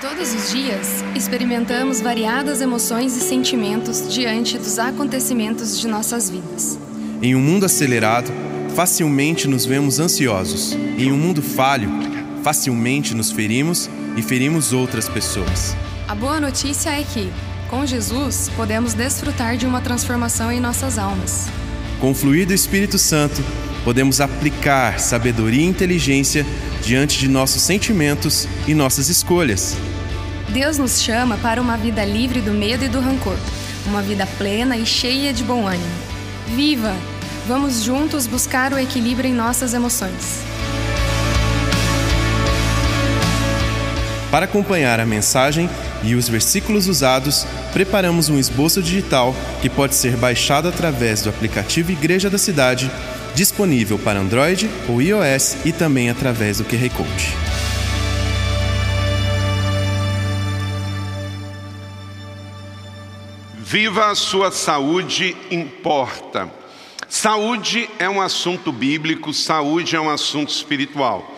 Todos os dias, experimentamos variadas emoções e sentimentos diante dos acontecimentos de nossas vidas. Em um mundo acelerado, facilmente nos vemos ansiosos. Em um mundo falho, facilmente nos ferimos e ferimos outras pessoas. A boa notícia é que, com Jesus, podemos desfrutar de uma transformação em nossas almas. Com o fluir do Espírito Santo, podemos aplicar sabedoria e inteligência diante de nossos sentimentos e nossas escolhas. Deus nos chama para uma vida livre do medo e do rancor, uma vida plena e cheia de bom ânimo. Viva! Vamos juntos buscar o equilíbrio em nossas emoções. Para acompanhar a mensagem e os versículos usados, preparamos um esboço digital que pode ser baixado através do aplicativo Igreja da Cidade, disponível para Android ou iOS e também através do QR Code. Viva a sua saúde importa. Saúde é um assunto bíblico, saúde é um assunto espiritual.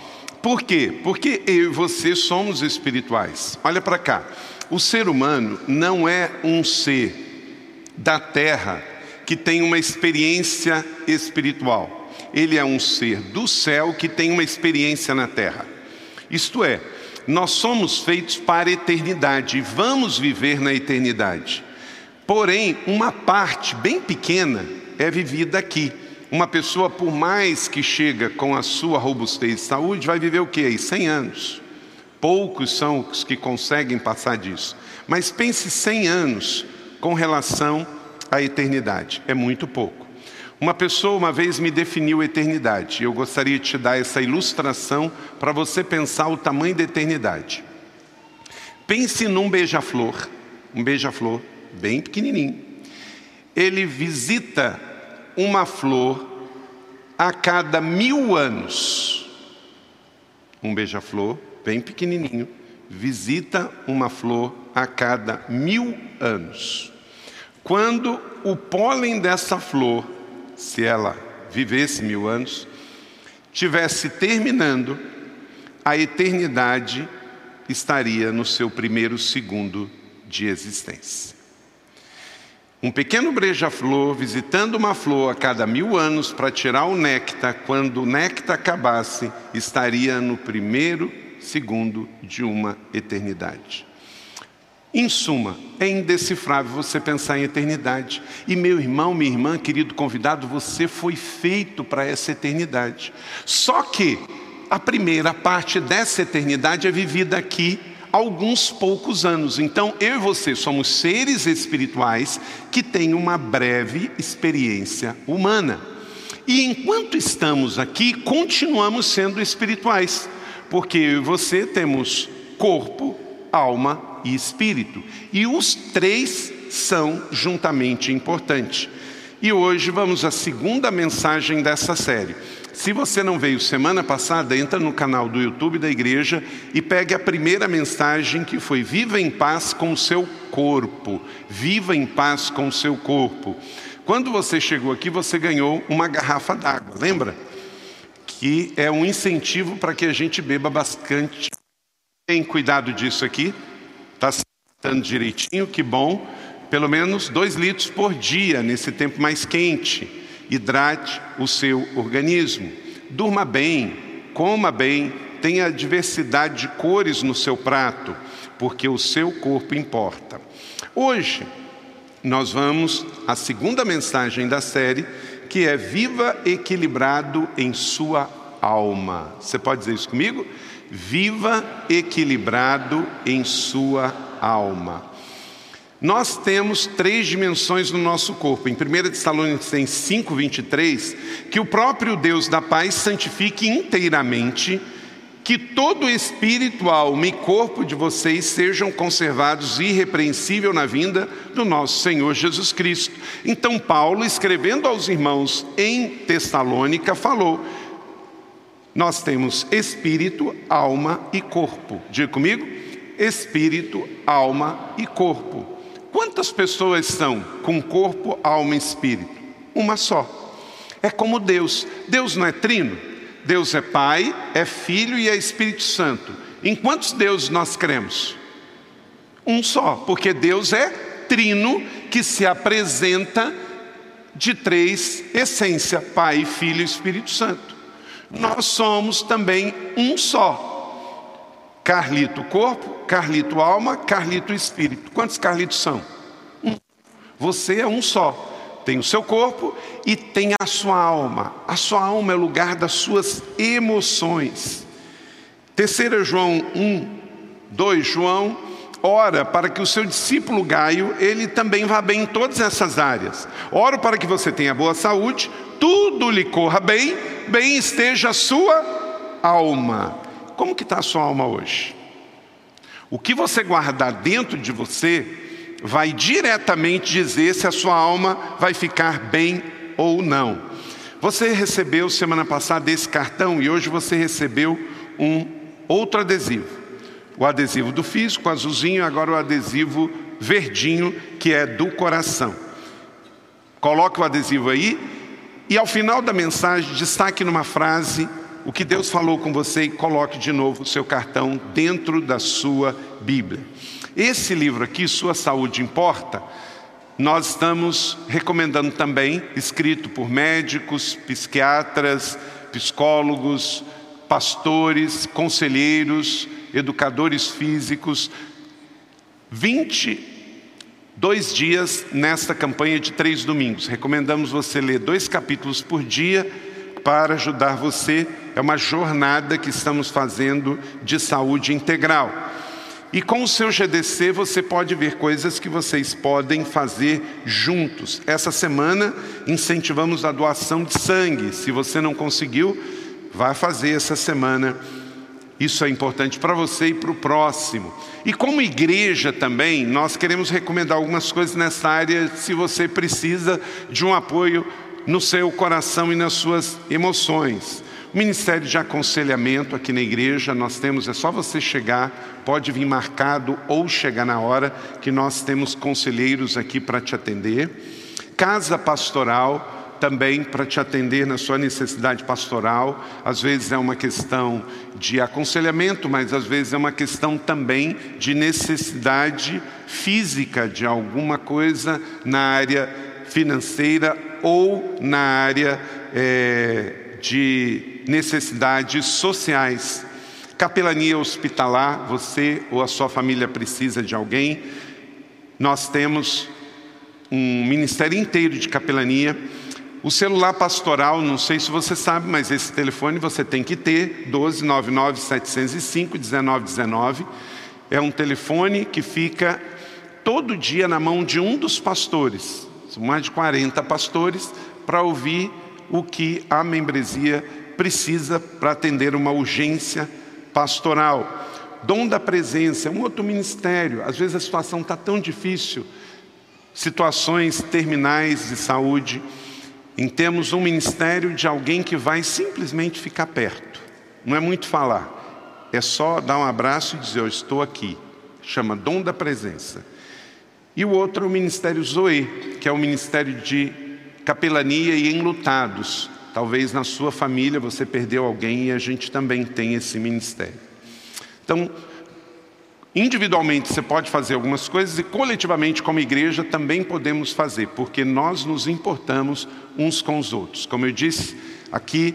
Por quê? Porque eu e você somos espirituais. Olha para cá. O ser humano não é um ser da terra que tem uma experiência espiritual. Ele é um ser do céu que tem uma experiência na terra. Isto é, nós somos feitos para a eternidade e vamos viver na eternidade. Porém, uma parte bem pequena é vivida aqui. Uma pessoa, por mais que chega com a sua robustez de saúde, vai viver o que aí? 100 anos. Poucos são os que conseguem passar disso. Mas pense 100 anos com relação à eternidade. É muito pouco. Uma pessoa uma vez me definiu eternidade. Eu gostaria de te dar essa ilustração para você pensar o tamanho da eternidade. Pense num beija-flor. Um beija-flor bem pequenininho. Ele visita uma flor a cada mil anos. Um beija-flor, bem pequenininho, visita uma flor a cada mil anos. Quando o pólen dessa flor, se ela vivesse mil anos, tivesse terminando, a eternidade estaria no seu primeiro segundo de existência. Um pequeno beija-flor visitando uma flor a cada mil anos para tirar o néctar, quando o néctar acabasse, estaria no primeiro segundo de uma eternidade. Em suma, é indecifrável você pensar em eternidade. E meu irmão, minha irmã, querido convidado, você foi feito para essa eternidade. Só que a primeira parte dessa eternidade é vivida aqui alguns poucos anos. Então, eu e você somos seres espirituais que têm uma breve experiência humana. E enquanto estamos aqui, continuamos sendo espirituais, porque eu e você temos corpo, alma e espírito. E os três são juntamente importantes. E hoje vamos à segunda mensagem dessa série. Se você não veio semana passada, entra no canal do YouTube da igreja e pegue a primeira mensagem que foi Viva em paz com o seu corpo. Viva em paz com o seu corpo. Quando você chegou aqui, você ganhou uma garrafa d'água, lembra? Que é um incentivo para que a gente beba bastante. Tem cuidado disso aqui? Está se tratando direitinho, que bom. Pelo menos dois litros por dia nesse tempo mais quente hidrate o seu organismo. Durma bem, coma bem, tenha diversidade de cores no seu prato, porque o seu corpo importa. Hoje, nós vamos à segunda mensagem da série, que é Viva equilibrado em sua alma. Você pode dizer isso comigo? Viva equilibrado em sua alma. Nós temos três dimensões no nosso corpo. Em 1 Tessalonicenses 5, 23, que o próprio Deus da paz santifique inteiramente, que todo espírito, alma e corpo de vocês sejam conservados irrepreensível na vinda do nosso Senhor Jesus Cristo. Então, Paulo, escrevendo aos irmãos em Tessalônica, falou: Nós temos espírito, alma e corpo. Diga comigo: espírito, alma e corpo. Quantas pessoas são com corpo, alma e espírito? Uma só. É como Deus. Deus não é trino. Deus é Pai, é Filho e é Espírito Santo. Em quantos deuses nós cremos? Um só, porque Deus é trino que se apresenta de três essências: Pai, Filho e Espírito Santo. Nós somos também um só. Carlito corpo, Carlito alma, Carlito espírito. Quantos Carlitos são? Um. Você é um só. Tem o seu corpo e tem a sua alma. A sua alma é o lugar das suas emoções. Terceira João 1, 2 João ora para que o seu discípulo Gaio, ele também vá bem em todas essas áreas. Oro para que você tenha boa saúde, tudo lhe corra bem, bem esteja a sua alma. Como que está a sua alma hoje? O que você guardar dentro de você vai diretamente dizer se a sua alma vai ficar bem ou não. Você recebeu semana passada esse cartão e hoje você recebeu um outro adesivo o adesivo do físico, azulzinho, agora o adesivo verdinho, que é do coração. Coloque o adesivo aí e ao final da mensagem destaque numa frase o que Deus falou com você e coloque de novo o seu cartão dentro da sua Bíblia. Esse livro aqui, Sua Saúde Importa, nós estamos recomendando também, escrito por médicos, psiquiatras, psicólogos, pastores, conselheiros, educadores físicos, 22 dias nesta campanha de três domingos. Recomendamos você ler dois capítulos por dia para ajudar você. É uma jornada que estamos fazendo de saúde integral. E com o seu GDC você pode ver coisas que vocês podem fazer juntos. Essa semana incentivamos a doação de sangue. Se você não conseguiu, vá fazer essa semana isso é importante para você e para o próximo. E como igreja também, nós queremos recomendar algumas coisas nessa área se você precisa de um apoio no seu coração e nas suas emoções. Ministério de Aconselhamento aqui na igreja, nós temos, é só você chegar, pode vir marcado ou chegar na hora, que nós temos conselheiros aqui para te atender. Casa Pastoral, também para te atender na sua necessidade pastoral. Às vezes é uma questão de aconselhamento, mas às vezes é uma questão também de necessidade física de alguma coisa na área financeira ou na área é, de necessidades sociais. Capelania hospitalar, você ou a sua família precisa de alguém. Nós temos um ministério inteiro de capelania o celular pastoral, não sei se você sabe, mas esse telefone você tem que ter, 1299 705 1919. É um telefone que fica todo dia na mão de um dos pastores. São mais de 40 pastores para ouvir o que a membresia precisa para atender uma urgência pastoral. Dom da presença, é um outro ministério. Às vezes a situação está tão difícil, situações terminais de saúde em termos um ministério de alguém que vai simplesmente ficar perto. Não é muito falar, é só dar um abraço e dizer: Eu estou aqui. Chama dom da presença. E o outro é o ministério Zoe, que é o ministério de capelania e enlutados. Talvez na sua família você perdeu alguém e a gente também tem esse ministério. Então, Individualmente você pode fazer algumas coisas e coletivamente, como igreja, também podemos fazer, porque nós nos importamos uns com os outros. Como eu disse, aqui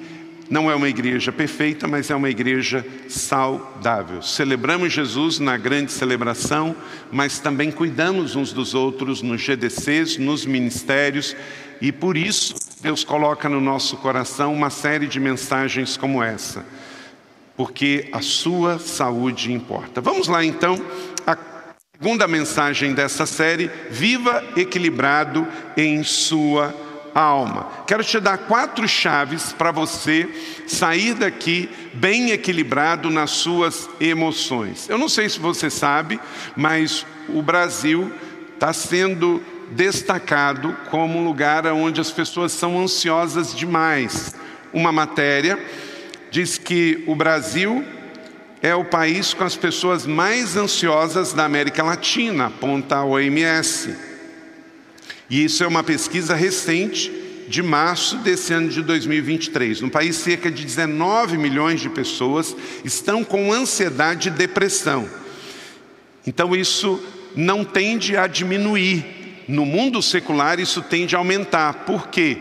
não é uma igreja perfeita, mas é uma igreja saudável. Celebramos Jesus na grande celebração, mas também cuidamos uns dos outros nos GDCs, nos ministérios, e por isso Deus coloca no nosso coração uma série de mensagens como essa porque a sua saúde importa. Vamos lá então, a segunda mensagem dessa série: viva equilibrado em sua alma. Quero te dar quatro chaves para você sair daqui bem equilibrado nas suas emoções. Eu não sei se você sabe, mas o Brasil está sendo destacado como um lugar onde as pessoas são ansiosas demais. Uma matéria diz que o Brasil é o país com as pessoas mais ansiosas da América Latina, aponta a OMS. E isso é uma pesquisa recente de março desse ano de 2023. No país, cerca de 19 milhões de pessoas estão com ansiedade e depressão. Então, isso não tende a diminuir. No mundo secular, isso tende a aumentar. Por quê?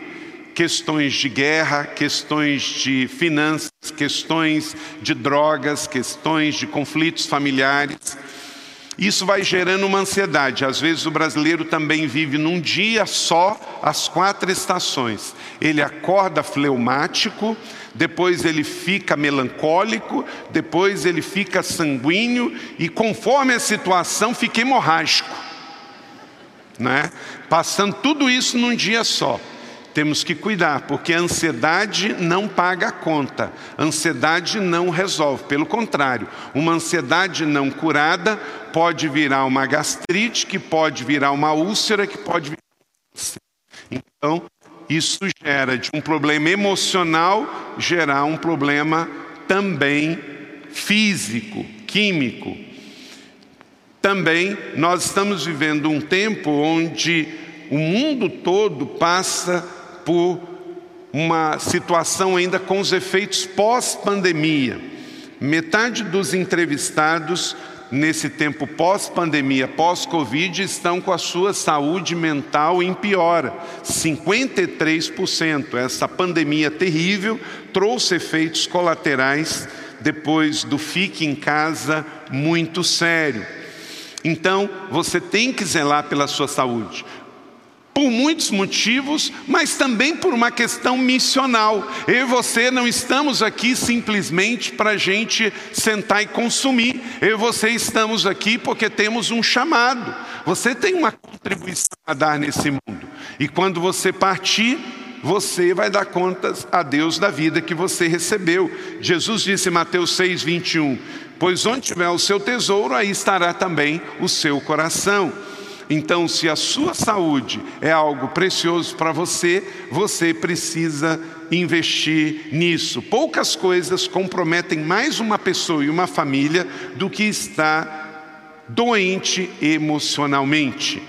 Questões de guerra, questões de finanças, questões de drogas, questões de conflitos familiares. Isso vai gerando uma ansiedade. Às vezes o brasileiro também vive num dia só as quatro estações. Ele acorda fleumático, depois ele fica melancólico, depois ele fica sanguíneo e conforme a situação fica hemorrágico. Né? Passando tudo isso num dia só. Temos que cuidar, porque a ansiedade não paga a conta, a ansiedade não resolve. Pelo contrário, uma ansiedade não curada pode virar uma gastrite, que pode virar uma úlcera, que pode virar. Então, isso gera de um problema emocional gerar um problema também físico, químico. Também nós estamos vivendo um tempo onde o mundo todo passa por uma situação ainda com os efeitos pós-pandemia. Metade dos entrevistados nesse tempo pós-pandemia, pós-Covid, estão com a sua saúde mental em piora. 53%. Essa pandemia terrível trouxe efeitos colaterais depois do fique em casa muito sério. Então, você tem que zelar pela sua saúde por muitos motivos, mas também por uma questão missional. Eu e você não estamos aqui simplesmente para a gente sentar e consumir. Eu e você estamos aqui porque temos um chamado. Você tem uma contribuição a dar nesse mundo. E quando você partir, você vai dar contas a Deus da vida que você recebeu. Jesus disse em Mateus 6, 21: Pois onde tiver o seu tesouro, aí estará também o seu coração. Então, se a sua saúde é algo precioso para você, você precisa investir nisso. Poucas coisas comprometem mais uma pessoa e uma família do que estar doente emocionalmente.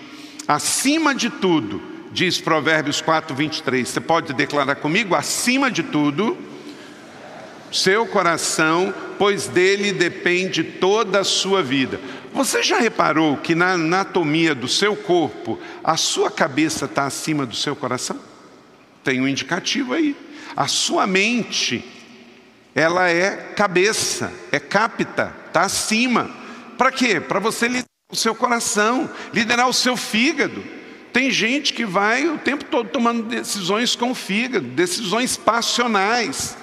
Acima de tudo, diz Provérbios 4, 23, você pode declarar comigo? Acima de tudo, seu coração, pois dele depende toda a sua vida. Você já reparou que na anatomia do seu corpo, a sua cabeça está acima do seu coração? Tem um indicativo aí. A sua mente, ela é cabeça, é capta, está acima. Para quê? Para você liderar o seu coração, liderar o seu fígado. Tem gente que vai o tempo todo tomando decisões com o fígado, decisões passionais.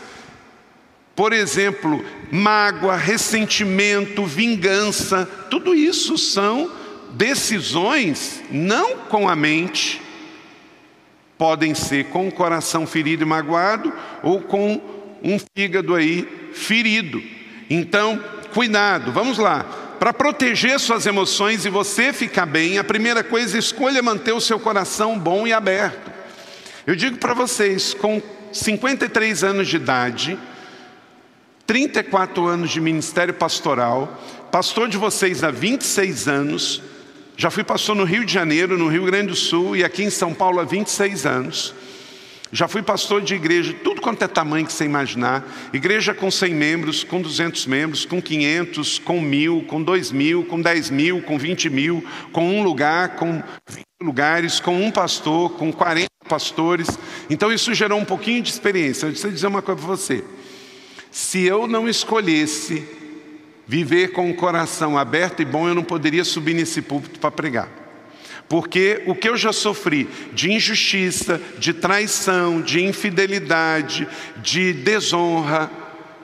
Por exemplo, mágoa, ressentimento, vingança, tudo isso são decisões não com a mente, podem ser com o coração ferido e magoado ou com um fígado aí ferido. Então, cuidado, vamos lá. Para proteger suas emoções e você ficar bem, a primeira coisa, escolha manter o seu coração bom e aberto. Eu digo para vocês, com 53 anos de idade, 34 anos de ministério pastoral, pastor de vocês há 26 anos, já fui pastor no Rio de Janeiro, no Rio Grande do Sul e aqui em São Paulo há 26 anos. Já fui pastor de igreja, tudo quanto é tamanho que você imaginar. Igreja com 100 membros, com 200 membros, com 500, com mil, com 2 mil, com 10 mil, com 20 mil, com um lugar, com 20 lugares, com um pastor, com 40 pastores. Então isso gerou um pouquinho de experiência. Eu preciso dizer uma coisa para você. Se eu não escolhesse viver com o coração aberto e bom, eu não poderia subir nesse púlpito para pregar. Porque o que eu já sofri de injustiça, de traição, de infidelidade, de desonra,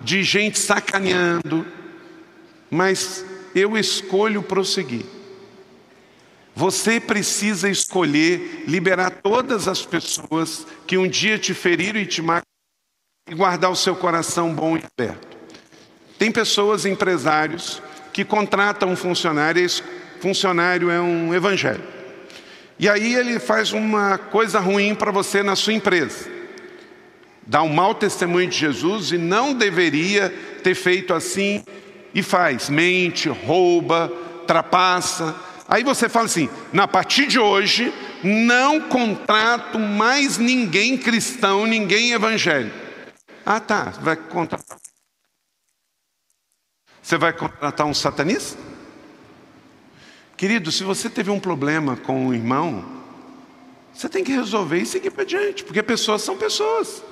de gente sacaneando, mas eu escolho prosseguir. Você precisa escolher liberar todas as pessoas que um dia te feriram e te marcaram e guardar o seu coração bom e aberto. Tem pessoas, empresários, que contratam um funcionário, e esse funcionário é um evangelho. E aí ele faz uma coisa ruim para você na sua empresa. Dá um mau testemunho de Jesus e não deveria ter feito assim e faz, mente, rouba, trapassa. Aí você fala assim: na partir de hoje, não contrato mais ninguém cristão, ninguém evangélico. Ah, tá. Vai contratar. Você vai contratar um satanista? Querido, se você teve um problema com um irmão, você tem que resolver e seguir para diante, porque pessoas são pessoas.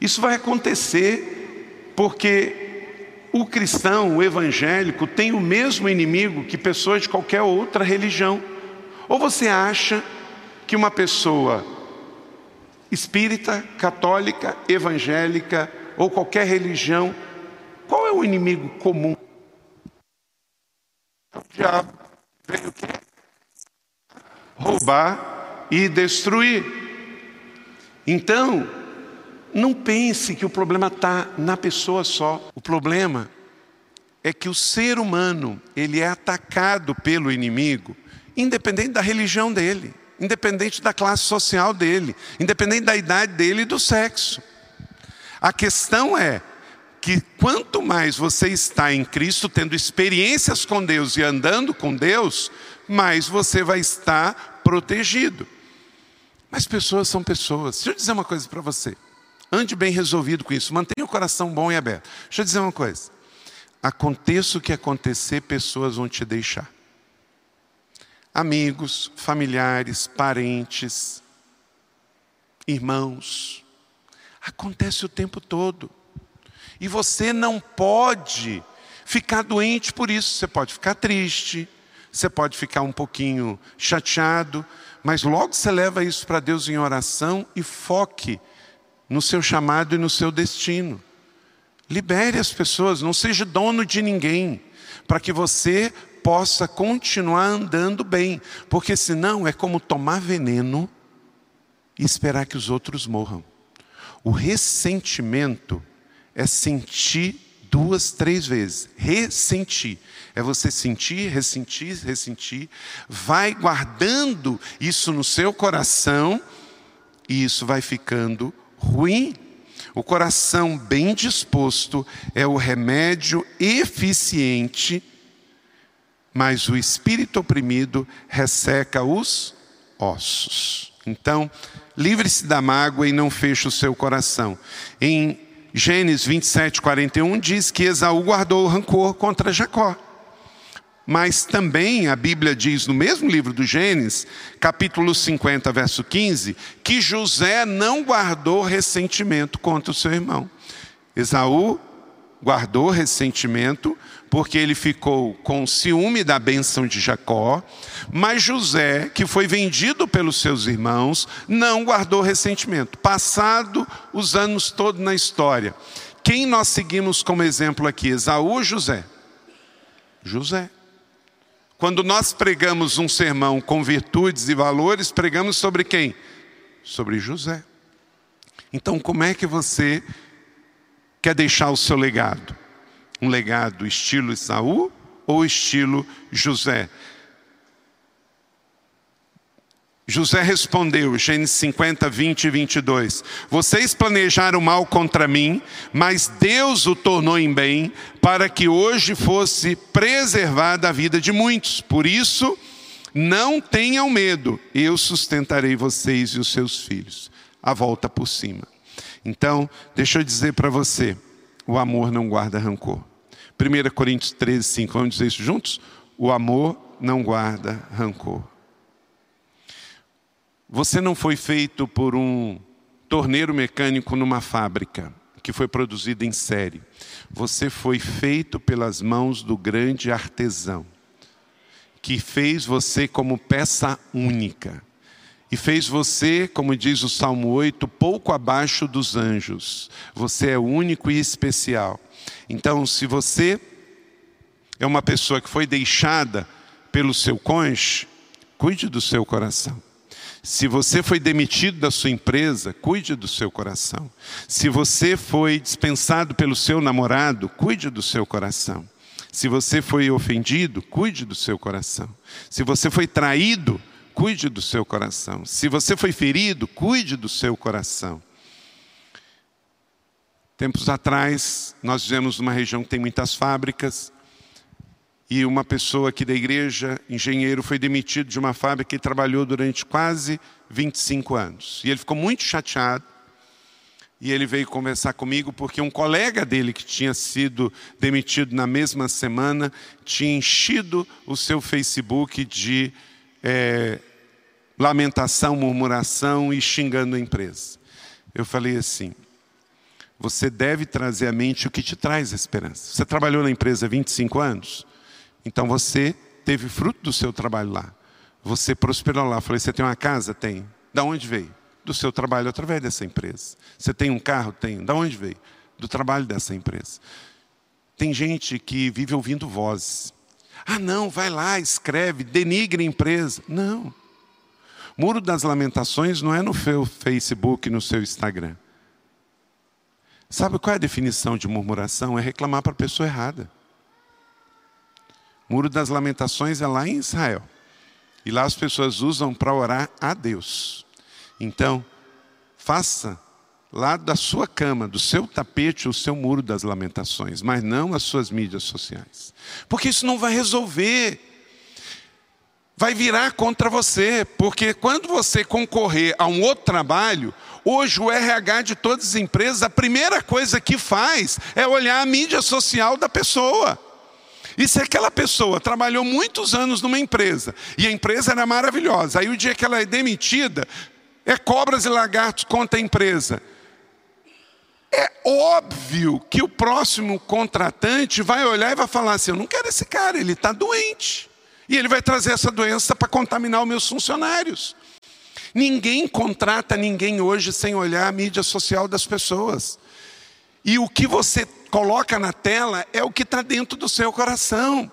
Isso vai acontecer porque o cristão, o evangélico, tem o mesmo inimigo que pessoas de qualquer outra religião. Ou você acha que uma pessoa espírita, católica, evangélica ou qualquer religião, qual é o inimigo comum? O diabo veio o quê? Roubar e destruir. Então, não pense que o problema está na pessoa só. O problema é que o ser humano ele é atacado pelo inimigo, independente da religião dele, independente da classe social dele, independente da idade dele e do sexo. A questão é que quanto mais você está em Cristo, tendo experiências com Deus e andando com Deus, mais você vai estar protegido. Mas pessoas são pessoas. Deixa eu dizer uma coisa para você. Ande bem resolvido com isso. Mantenha o coração bom e aberto. Deixa eu dizer uma coisa. Aconteça o que acontecer, pessoas vão te deixar. Amigos, familiares, parentes, irmãos. Acontece o tempo todo. E você não pode ficar doente por isso. Você pode ficar triste, você pode ficar um pouquinho chateado, mas logo você leva isso para Deus em oração e foque no seu chamado e no seu destino. Libere as pessoas, não seja dono de ninguém, para que você possa continuar andando bem, porque senão é como tomar veneno e esperar que os outros morram. O ressentimento é sentir duas, três vezes. Ressentir. É você sentir, ressentir, ressentir. Vai guardando isso no seu coração e isso vai ficando ruim. O coração bem disposto é o remédio eficiente, mas o espírito oprimido resseca os ossos. Então, livre-se da mágoa e não feche o seu coração. Em Gênesis 27, 41 diz que Esaú guardou o rancor contra Jacó. Mas também a Bíblia diz no mesmo livro do Gênesis, capítulo 50, verso 15, que José não guardou ressentimento contra o seu irmão. Esaú guardou ressentimento porque ele ficou com ciúme da bênção de Jacó, mas José, que foi vendido pelos seus irmãos, não guardou ressentimento. Passado os anos todos na história, quem nós seguimos como exemplo aqui, Esaú ou José? José. Quando nós pregamos um sermão com virtudes e valores, pregamos sobre quem? Sobre José. Então, como é que você quer deixar o seu legado? Um legado estilo Isaú ou estilo José? José respondeu, Gênesis 50, 20 e 22. Vocês planejaram mal contra mim, mas Deus o tornou em bem, para que hoje fosse preservada a vida de muitos. Por isso, não tenham medo, eu sustentarei vocês e os seus filhos. A volta por cima. Então, deixa eu dizer para você: o amor não guarda rancor. 1 Coríntios 13, 5, vamos dizer isso juntos? O amor não guarda rancor. Você não foi feito por um torneiro mecânico numa fábrica que foi produzido em série. Você foi feito pelas mãos do grande artesão, que fez você como peça única. E fez você, como diz o Salmo 8, pouco abaixo dos anjos. Você é único e especial. Então, se você é uma pessoa que foi deixada pelo seu cônjuge, cuide do seu coração. Se você foi demitido da sua empresa, cuide do seu coração. Se você foi dispensado pelo seu namorado, cuide do seu coração. Se você foi ofendido, cuide do seu coração. Se você foi traído, cuide do seu coração. Se você foi ferido, cuide do seu coração. Tempos atrás, nós vivemos numa região que tem muitas fábricas, e uma pessoa aqui da igreja, engenheiro, foi demitido de uma fábrica e trabalhou durante quase 25 anos. E ele ficou muito chateado, E ele veio conversar comigo porque um colega dele que tinha sido demitido na mesma semana tinha enchido o seu Facebook de é, lamentação, murmuração e xingando a empresa. Eu falei assim: você deve trazer à mente o que te traz esperança. Você trabalhou na empresa há 25 anos? Então você teve fruto do seu trabalho lá. Você prosperou lá. Eu falei: você tem uma casa? Tem. Da onde veio? do seu trabalho através dessa empresa. Você tem um carro? Tem. Da onde veio? Do trabalho dessa empresa. Tem gente que vive ouvindo vozes. Ah, não, vai lá, escreve, denigre a empresa. Não. Muro das Lamentações não é no seu Facebook, no seu Instagram. Sabe qual é a definição de murmuração? É reclamar para a pessoa errada. Muro das Lamentações é lá em Israel. E lá as pessoas usam para orar a Deus. Então, faça lá da sua cama, do seu tapete, o seu muro das lamentações, mas não as suas mídias sociais. Porque isso não vai resolver. Vai virar contra você, porque quando você concorrer a um outro trabalho, hoje o RH de todas as empresas, a primeira coisa que faz é olhar a mídia social da pessoa. E se aquela pessoa trabalhou muitos anos numa empresa e a empresa era maravilhosa, aí o dia que ela é demitida, é cobras e lagartos contra a empresa. É óbvio que o próximo contratante vai olhar e vai falar assim: eu não quero esse cara, ele está doente. E ele vai trazer essa doença para contaminar os meus funcionários. Ninguém contrata ninguém hoje sem olhar a mídia social das pessoas. E o que você coloca na tela é o que está dentro do seu coração.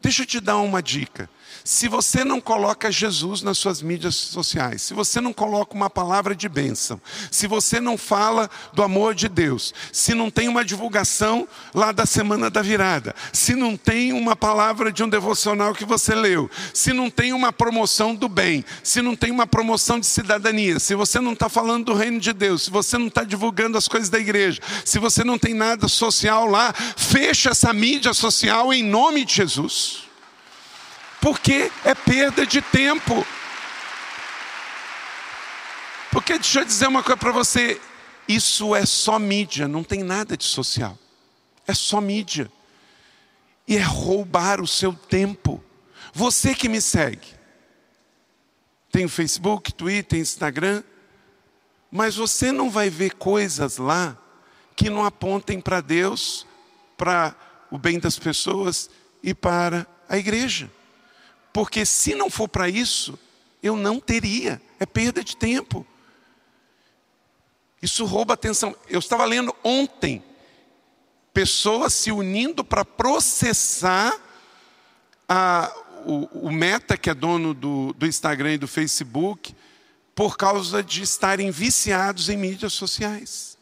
Deixa eu te dar uma dica. Se você não coloca Jesus nas suas mídias sociais, se você não coloca uma palavra de bênção, se você não fala do amor de Deus, se não tem uma divulgação lá da semana da virada, se não tem uma palavra de um devocional que você leu, se não tem uma promoção do bem, se não tem uma promoção de cidadania, se você não está falando do reino de Deus, se você não está divulgando as coisas da igreja, se você não tem nada social lá, fecha essa mídia social em nome de Jesus porque é perda de tempo. Porque deixa eu dizer uma coisa para você: isso é só mídia, não tem nada de social. É só mídia. E é roubar o seu tempo. Você que me segue, tem Facebook, Twitter, Instagram, mas você não vai ver coisas lá que não apontem para Deus, para o bem das pessoas e para a igreja. Porque se não for para isso, eu não teria. É perda de tempo. Isso rouba atenção. Eu estava lendo ontem pessoas se unindo para processar a, o, o, Meta, que é dono do, do Instagram e do Facebook, por causa de estarem viciados em mídias sociais.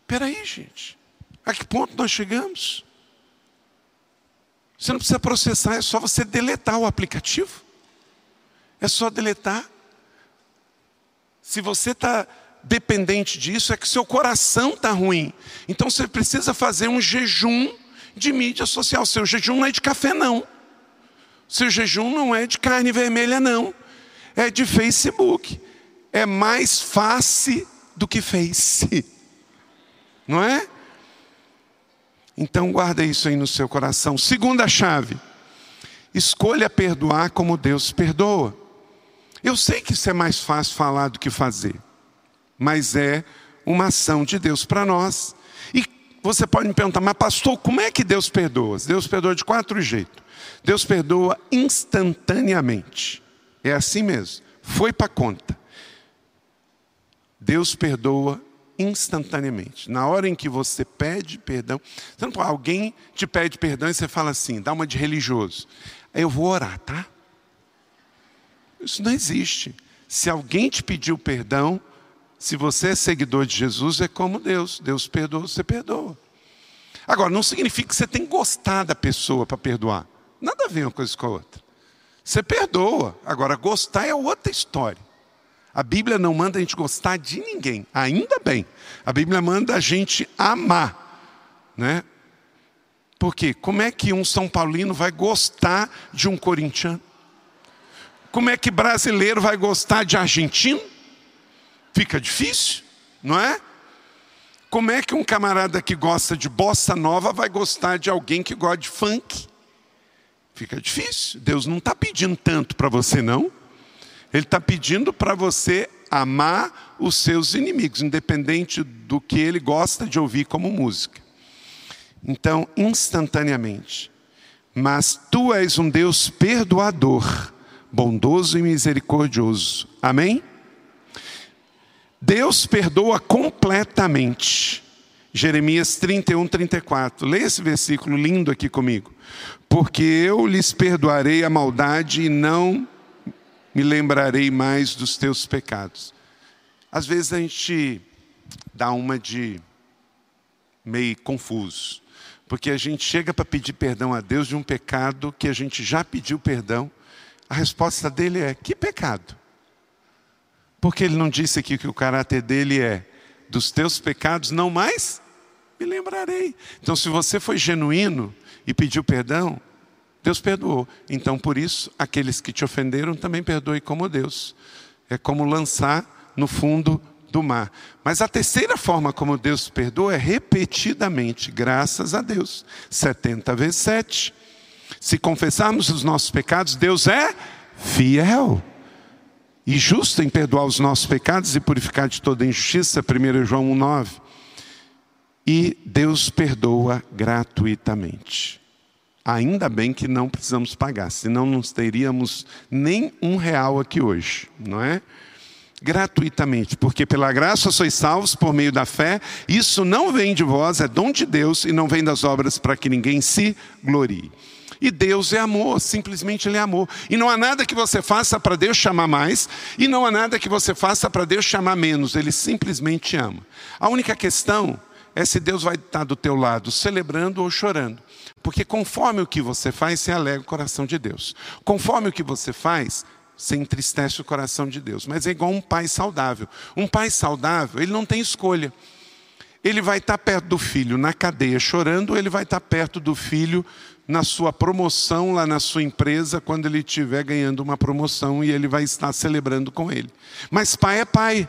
Espera aí, gente. A que ponto nós chegamos? Você não precisa processar, é só você deletar o aplicativo. É só deletar. Se você está dependente disso, é que seu coração está ruim. Então você precisa fazer um jejum de mídia social. Seu jejum não é de café, não. Seu jejum não é de carne vermelha, não. É de Facebook. É mais face do que face. Não é? Então guarda isso aí no seu coração. Segunda chave. Escolha perdoar como Deus perdoa. Eu sei que isso é mais fácil falar do que fazer, mas é uma ação de Deus para nós. E você pode me perguntar, mas pastor, como é que Deus perdoa? Deus perdoa de quatro jeitos. Deus perdoa instantaneamente. É assim mesmo. Foi para conta. Deus perdoa instantaneamente. Na hora em que você pede perdão, não, alguém te pede perdão e você fala assim, dá uma de religioso. Eu vou orar, tá? Isso não existe. Se alguém te pediu perdão, se você é seguidor de Jesus, é como Deus. Deus perdoa, você perdoa. Agora, não significa que você tem que gostar da pessoa para perdoar. Nada a ver uma coisa com a outra. Você perdoa. Agora, gostar é outra história. A Bíblia não manda a gente gostar de ninguém, ainda bem. A Bíblia manda a gente amar, né? Porque como é que um São Paulino vai gostar de um corintiano? Como é que brasileiro vai gostar de argentino? Fica difícil. não é? Como é que um camarada que gosta de bossa nova vai gostar de alguém que gosta de funk? Fica difícil. Deus não está pedindo tanto para você, não. Ele está pedindo para você amar os seus inimigos, independente do que ele gosta de ouvir como música. Então, instantaneamente. Mas tu és um Deus perdoador, bondoso e misericordioso. Amém? Deus perdoa completamente. Jeremias 31, 34. Leia esse versículo lindo aqui comigo. Porque eu lhes perdoarei a maldade e não me lembrarei mais dos teus pecados. Às vezes a gente dá uma de meio confuso, porque a gente chega para pedir perdão a Deus de um pecado que a gente já pediu perdão. A resposta dele é: que pecado? Porque ele não disse aqui que o caráter dele é: dos teus pecados não mais me lembrarei. Então, se você foi genuíno e pediu perdão, Deus perdoou. Então, por isso, aqueles que te ofenderam também perdoe como Deus. É como lançar no fundo do mar. Mas a terceira forma como Deus perdoa é repetidamente, graças a Deus. 70 vezes 7. Se confessarmos os nossos pecados, Deus é fiel e justo em perdoar os nossos pecados e purificar de toda injustiça, 1 João 1,9. E Deus perdoa gratuitamente. Ainda bem que não precisamos pagar, senão não teríamos nem um real aqui hoje, não é? Gratuitamente, porque pela graça sois salvos por meio da fé, isso não vem de vós, é dom de Deus e não vem das obras para que ninguém se glorie. E Deus é amor, simplesmente Ele é amor. E não há nada que você faça para Deus chamar mais, e não há nada que você faça para Deus chamar menos. Ele simplesmente ama. A única questão é se Deus vai estar do teu lado celebrando ou chorando. Porque conforme o que você faz, você alegra o coração de Deus. Conforme o que você faz, você entristece o coração de Deus. Mas é igual um pai saudável. Um pai saudável, ele não tem escolha. Ele vai estar perto do filho na cadeia chorando, ou ele vai estar perto do filho na sua promoção lá na sua empresa, quando ele estiver ganhando uma promoção e ele vai estar celebrando com ele. Mas pai é pai.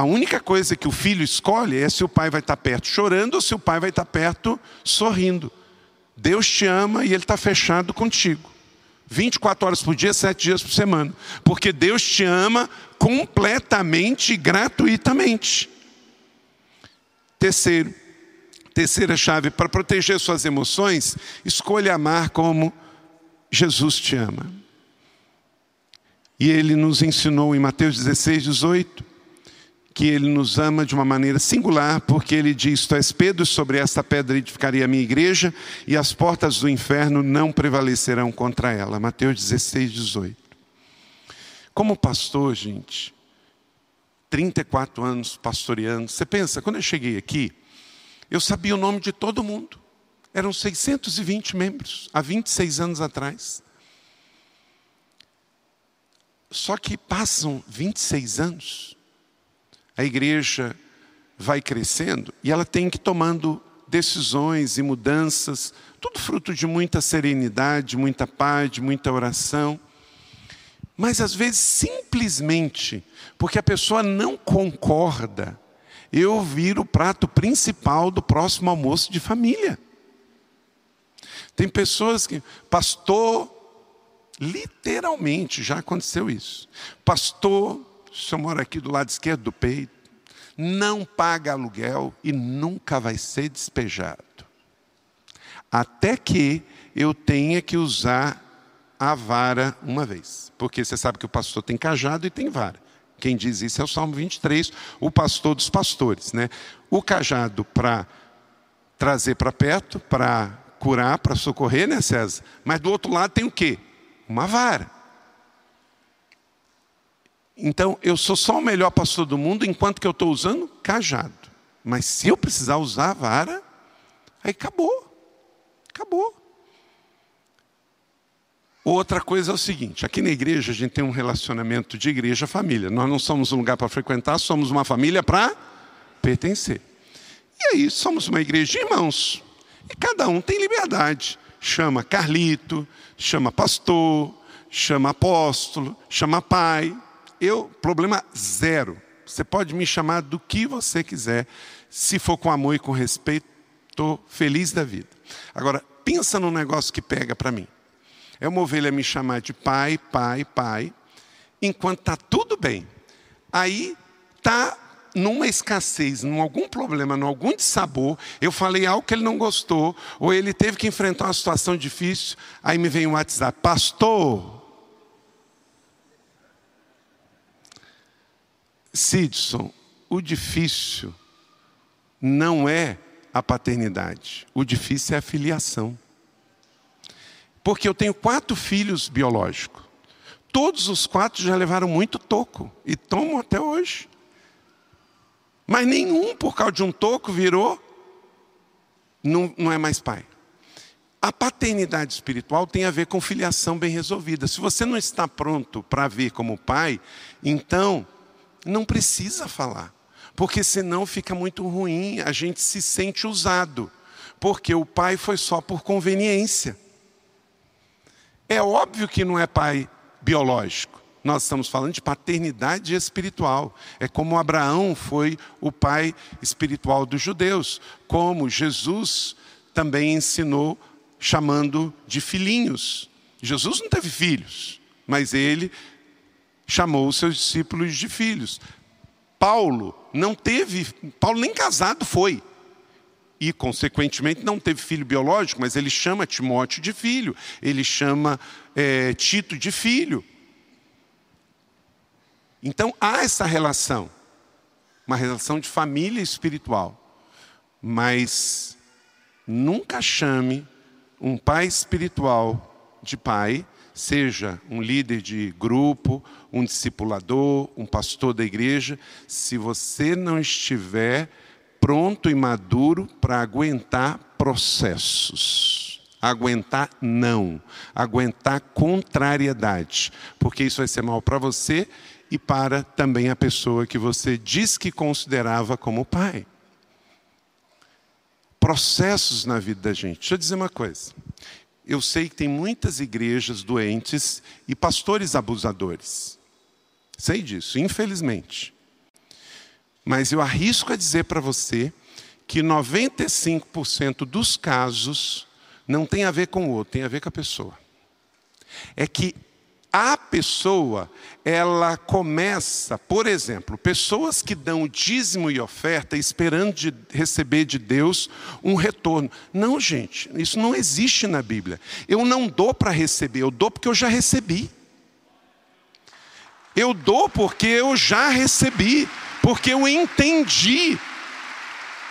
A única coisa que o filho escolhe é se o pai vai estar perto chorando ou se o pai vai estar perto sorrindo. Deus te ama e Ele está fechado contigo. 24 horas por dia, 7 dias por semana. Porque Deus te ama completamente e gratuitamente. Terceiro, Terceira chave, para proteger suas emoções, escolha amar como Jesus te ama. E ele nos ensinou em Mateus 16, 18, que ele nos ama de uma maneira singular, porque ele diz: Tu és Pedro, sobre esta pedra edificaria a minha igreja, e as portas do inferno não prevalecerão contra ela. Mateus 16, 18. Como pastor, gente, 34 anos pastoreando, você pensa, quando eu cheguei aqui, eu sabia o nome de todo mundo. Eram 620 membros, há 26 anos atrás. Só que passam 26 anos, a igreja vai crescendo e ela tem que tomando decisões e mudanças, tudo fruto de muita serenidade, muita paz, muita oração. Mas às vezes simplesmente porque a pessoa não concorda eu viro o prato principal do próximo almoço de família. Tem pessoas que, pastor, literalmente, já aconteceu isso. Pastor, senhor mora aqui do lado esquerdo do peito, não paga aluguel e nunca vai ser despejado. Até que eu tenha que usar a vara uma vez. Porque você sabe que o pastor tem cajado e tem vara. Quem diz isso é o Salmo 23, o pastor dos pastores. Né? O cajado para trazer para perto, para curar, para socorrer, né, César? Mas do outro lado tem o quê? Uma vara. Então, eu sou só o melhor pastor do mundo enquanto que eu estou usando cajado. Mas se eu precisar usar a vara, aí acabou. Acabou. Outra coisa é o seguinte: aqui na igreja a gente tem um relacionamento de igreja-família. Nós não somos um lugar para frequentar, somos uma família para pertencer. E aí somos uma igreja de irmãos. E cada um tem liberdade. Chama Carlito, chama pastor, chama apóstolo, chama pai. Eu, problema zero. Você pode me chamar do que você quiser, se for com amor e com respeito, estou feliz da vida. Agora, pensa num negócio que pega para mim. É uma ovelha me chamar de pai, pai, pai, enquanto está tudo bem. Aí está numa escassez, num algum problema, num algum dissabor, eu falei algo que ele não gostou, ou ele teve que enfrentar uma situação difícil, aí me vem o um WhatsApp, pastor. Sidson, o difícil não é a paternidade, o difícil é a filiação. Porque eu tenho quatro filhos biológicos. Todos os quatro já levaram muito toco e tomam até hoje. Mas nenhum, por causa de um toco, virou, não, não é mais pai. A paternidade espiritual tem a ver com filiação bem resolvida. Se você não está pronto para ver como pai, então não precisa falar, porque senão fica muito ruim, a gente se sente usado, porque o pai foi só por conveniência. É óbvio que não é pai biológico. Nós estamos falando de paternidade espiritual. É como Abraão foi o pai espiritual dos judeus, como Jesus também ensinou chamando de filhinhos. Jesus não teve filhos, mas ele chamou os seus discípulos de filhos. Paulo não teve, Paulo nem casado foi. E, consequentemente, não teve filho biológico, mas ele chama Timóteo de filho, ele chama é, Tito de filho. Então há essa relação, uma relação de família espiritual. Mas nunca chame um pai espiritual de pai, seja um líder de grupo, um discipulador, um pastor da igreja, se você não estiver pronto e maduro para aguentar processos. Aguentar não, aguentar contrariedade, porque isso vai ser mal para você e para também a pessoa que você diz que considerava como pai. Processos na vida da gente. Deixa eu dizer uma coisa. Eu sei que tem muitas igrejas doentes e pastores abusadores. Sei disso, infelizmente. Mas eu arrisco a dizer para você que 95% dos casos não tem a ver com o outro, tem a ver com a pessoa. É que a pessoa, ela começa, por exemplo, pessoas que dão dízimo e oferta esperando de receber de Deus um retorno. Não, gente, isso não existe na Bíblia. Eu não dou para receber, eu dou porque eu já recebi. Eu dou porque eu já recebi, porque eu entendi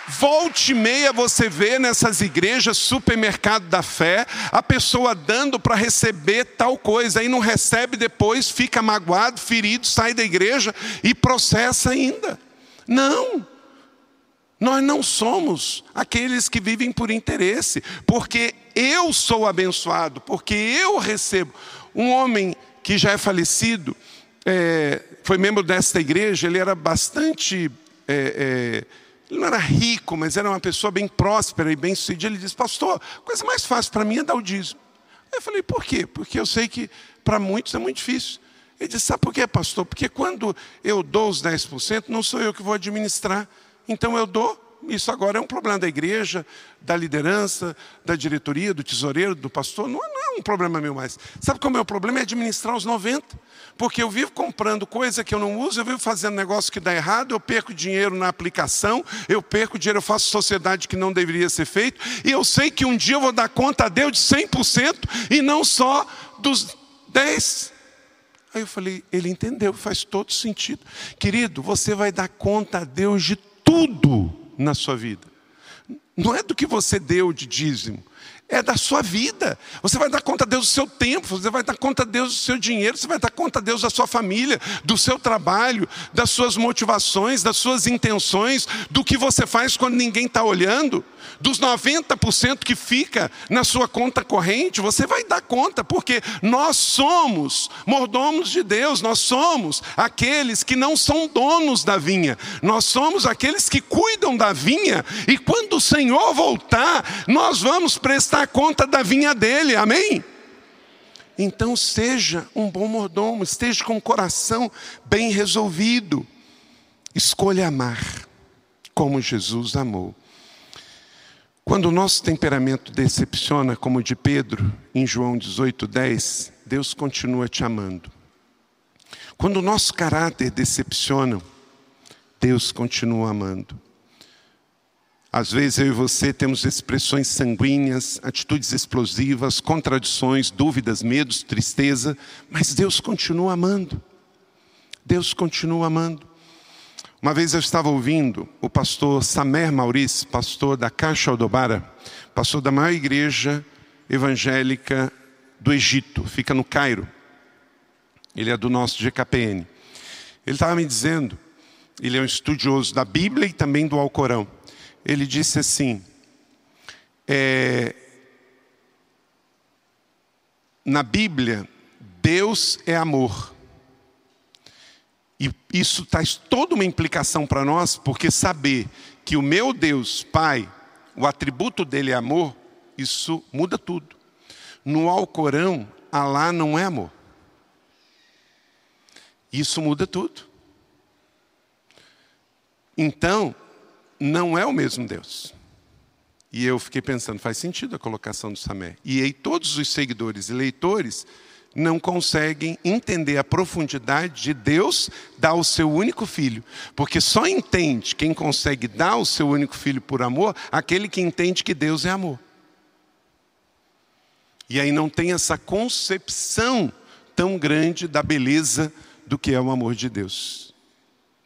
Volte meia você vê nessas igrejas, supermercado da fé, a pessoa dando para receber tal coisa, aí não recebe depois, fica magoado, ferido, sai da igreja e processa ainda. Não. Nós não somos aqueles que vivem por interesse, porque eu sou abençoado, porque eu recebo. Um homem que já é falecido, é, foi membro desta igreja, ele era bastante. É, é, ele não era rico, mas era uma pessoa bem próspera e bem sucedida. Ele disse, pastor, a coisa mais fácil para mim é dar o dízimo. Eu falei, por quê? Porque eu sei que para muitos é muito difícil. Ele disse, sabe por quê, pastor? Porque quando eu dou os 10%, não sou eu que vou administrar. Então eu dou isso agora é um problema da igreja, da liderança, da diretoria, do tesoureiro, do pastor. Não, não, é um problema meu mais. Sabe qual é o meu problema? É administrar os 90. Porque eu vivo comprando coisa que eu não uso, eu vivo fazendo negócio que dá errado, eu perco dinheiro na aplicação, eu perco dinheiro, eu faço sociedade que não deveria ser feito, e eu sei que um dia eu vou dar conta a Deus de 100% e não só dos 10%. Aí eu falei, ele entendeu, faz todo sentido. Querido, você vai dar conta a Deus de tudo na sua vida. Não é do que você deu de dízimo, é da sua vida. Você vai dar conta a Deus do seu tempo, você vai dar conta a Deus do seu dinheiro, você vai dar conta a Deus da sua família, do seu trabalho, das suas motivações, das suas intenções, do que você faz quando ninguém está olhando, dos 90% que fica na sua conta corrente, você vai dar conta, porque nós somos mordomos de Deus, nós somos aqueles que não são donos da vinha, nós somos aqueles que cuidam da vinha, e quando o Senhor voltar, nós vamos prestar dar conta da vinha dele, amém? Então seja um bom mordomo, esteja com o coração bem resolvido. Escolha amar como Jesus amou. Quando o nosso temperamento decepciona, como o de Pedro, em João 18,10, Deus continua te amando. Quando o nosso caráter decepciona, Deus continua amando. Às vezes eu e você temos expressões sanguíneas, atitudes explosivas, contradições, dúvidas, medos, tristeza, mas Deus continua amando. Deus continua amando. Uma vez eu estava ouvindo o pastor Samer Maurice, pastor da Caixa Aldobara, pastor da maior igreja evangélica do Egito, fica no Cairo. Ele é do nosso GKPN. Ele estava me dizendo, ele é um estudioso da Bíblia e também do Alcorão ele disse assim: é, na Bíblia, Deus é amor. E isso traz toda uma implicação para nós, porque saber que o meu Deus, Pai, o atributo dele é amor, isso muda tudo. No Alcorão, Alá não é amor. Isso muda tudo. Então, não é o mesmo Deus. E eu fiquei pensando, faz sentido a colocação do Samé. E aí todos os seguidores e leitores não conseguem entender a profundidade de Deus dar o seu único filho. Porque só entende quem consegue dar o seu único filho por amor, aquele que entende que Deus é amor. E aí não tem essa concepção tão grande da beleza do que é o amor de Deus.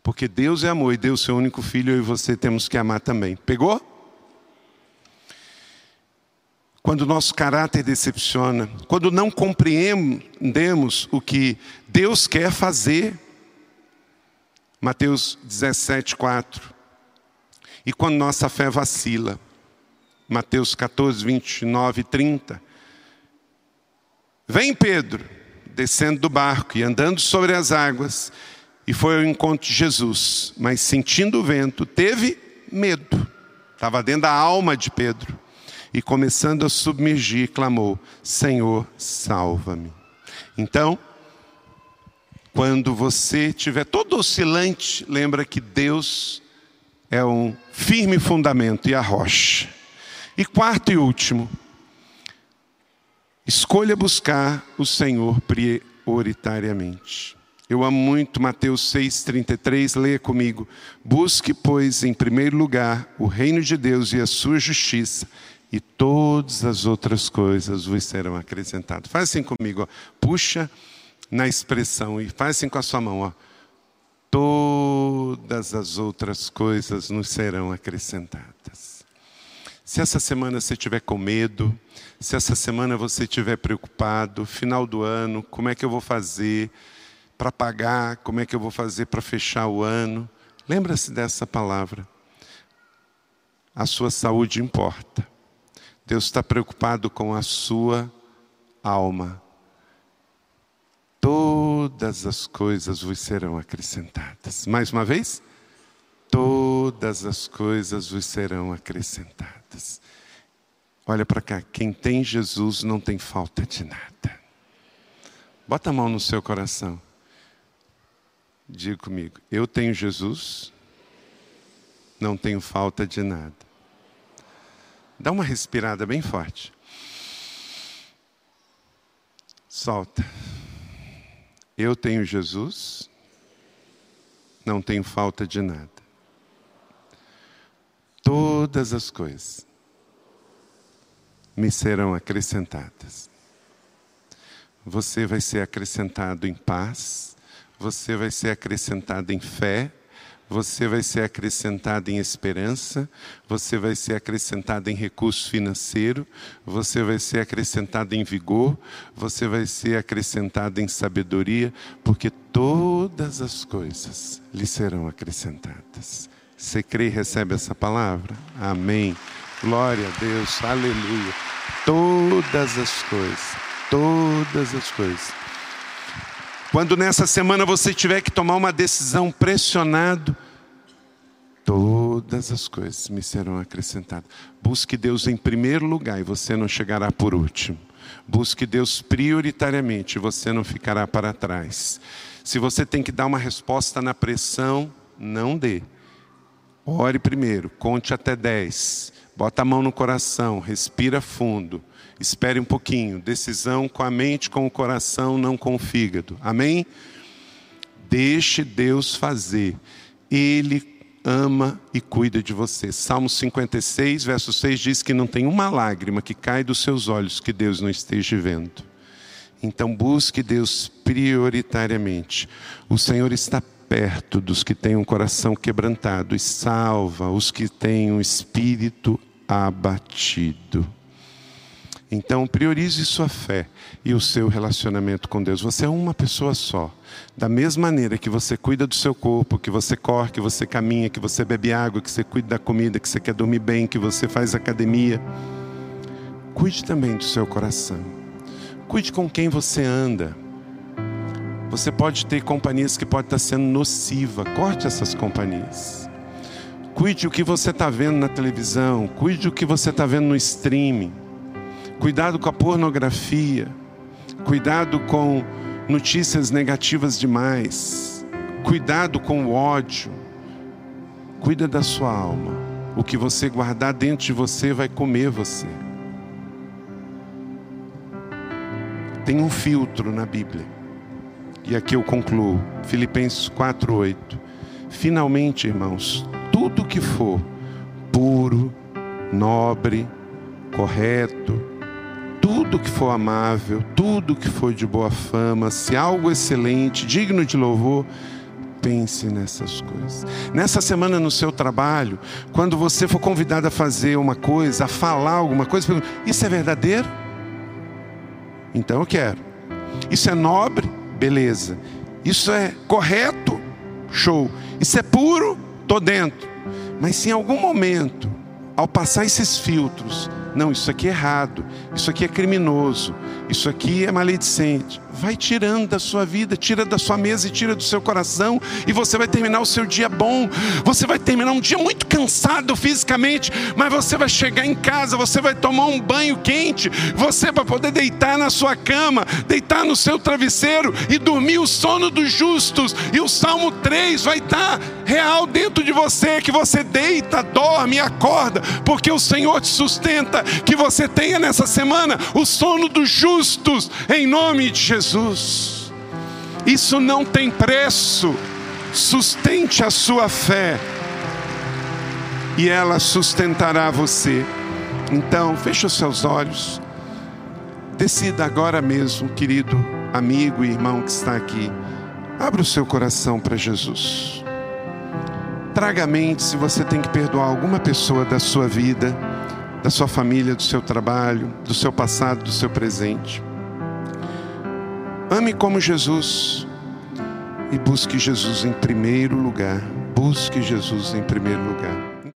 Porque Deus é amor e Deus seu único filho, eu e você temos que amar também. Pegou? Quando o nosso caráter decepciona, quando não compreendemos o que Deus quer fazer. Mateus 17, 4. E quando nossa fé vacila. Mateus 14, 29 e 30. Vem Pedro, descendo do barco e andando sobre as águas, e foi ao encontro de Jesus, mas sentindo o vento, teve medo. Estava dentro da alma de Pedro. E começando a submergir, clamou: Senhor, salva-me. Então, quando você estiver todo oscilante, lembra que Deus é um firme fundamento e a rocha. E quarto e último, escolha buscar o Senhor prioritariamente. Eu amo muito Mateus 6,33, leia comigo. Busque, pois, em primeiro lugar o reino de Deus e a sua justiça, e todas as outras coisas vos serão acrescentadas. Faz assim comigo, ó. puxa na expressão e faz assim com a sua mão. Ó. Todas as outras coisas nos serão acrescentadas. Se essa semana você estiver com medo, se essa semana você estiver preocupado, final do ano, como é que eu vou fazer? Para pagar, como é que eu vou fazer para fechar o ano. Lembra-se dessa palavra. A sua saúde importa. Deus está preocupado com a sua alma. Todas as coisas vos serão acrescentadas. Mais uma vez? Todas as coisas vos serão acrescentadas. Olha para cá, quem tem Jesus não tem falta de nada. Bota a mão no seu coração. Diga comigo, eu tenho Jesus, não tenho falta de nada. Dá uma respirada bem forte. Solta. Eu tenho Jesus, não tenho falta de nada. Todas as coisas me serão acrescentadas. Você vai ser acrescentado em paz, você vai ser acrescentado em fé, você vai ser acrescentado em esperança, você vai ser acrescentado em recurso financeiro, você vai ser acrescentado em vigor, você vai ser acrescentado em sabedoria, porque todas as coisas lhe serão acrescentadas. Você crê e recebe essa palavra? Amém. Glória a Deus, aleluia. Todas as coisas, todas as coisas quando nessa semana você tiver que tomar uma decisão pressionado, todas as coisas me serão acrescentadas. Busque Deus em primeiro lugar e você não chegará por último. Busque Deus prioritariamente e você não ficará para trás. Se você tem que dar uma resposta na pressão, Não dê. Ore primeiro, conte até 10. Bota a mão no coração, respira fundo. Espere um pouquinho. Decisão com a mente, com o coração, não com o fígado. Amém? Deixe Deus fazer. Ele ama e cuida de você. Salmo 56, verso 6 diz que não tem uma lágrima que cai dos seus olhos que Deus não esteja vendo. Então busque Deus prioritariamente. O Senhor está perto dos que têm um coração quebrantado e salva os que têm um espírito abatido. Então, priorize sua fé e o seu relacionamento com Deus. Você é uma pessoa só. Da mesma maneira que você cuida do seu corpo, que você corre, que você caminha, que você bebe água, que você cuida da comida, que você quer dormir bem, que você faz academia, cuide também do seu coração. Cuide com quem você anda. Você pode ter companhias que podem estar sendo nociva. Corte essas companhias. Cuide o que você está vendo na televisão. Cuide o que você está vendo no streaming. Cuidado com a pornografia. Cuidado com notícias negativas demais. Cuidado com o ódio. Cuida da sua alma. O que você guardar dentro de você vai comer você. Tem um filtro na Bíblia. E aqui eu concluo. Filipenses 4:8. Finalmente, irmãos, tudo que for puro, nobre, correto, tudo que for amável, tudo que for de boa fama, se algo excelente, digno de louvor, pense nessas coisas. Nessa semana no seu trabalho, quando você for convidado a fazer uma coisa, a falar alguma coisa, pergunta, isso é verdadeiro? Então eu quero. Isso é nobre? Beleza. Isso é correto? Show. Isso é puro? Tô dentro. Mas se em algum momento, ao passar esses filtros, não, isso aqui é errado, isso aqui é criminoso, isso aqui é maledicente. Vai tirando da sua vida, tira da sua mesa e tira do seu coração, e você vai terminar o seu dia bom. Você vai terminar um dia muito cansado fisicamente, mas você vai chegar em casa, você vai tomar um banho quente, você vai poder deitar na sua cama, deitar no seu travesseiro e dormir o sono dos justos. E o Salmo 3 vai estar real dentro de você, que você deita, dorme e acorda, porque o Senhor te sustenta que você tenha nessa semana o sono dos justos, em nome de Jesus. Isso não tem preço. Sustente a sua fé e ela sustentará você. Então, feche os seus olhos. Decida agora mesmo, querido amigo e irmão que está aqui. Abra o seu coração para Jesus. Traga a mente se você tem que perdoar alguma pessoa da sua vida da sua família, do seu trabalho, do seu passado, do seu presente. Ame como Jesus e busque Jesus em primeiro lugar. Busque Jesus em primeiro lugar.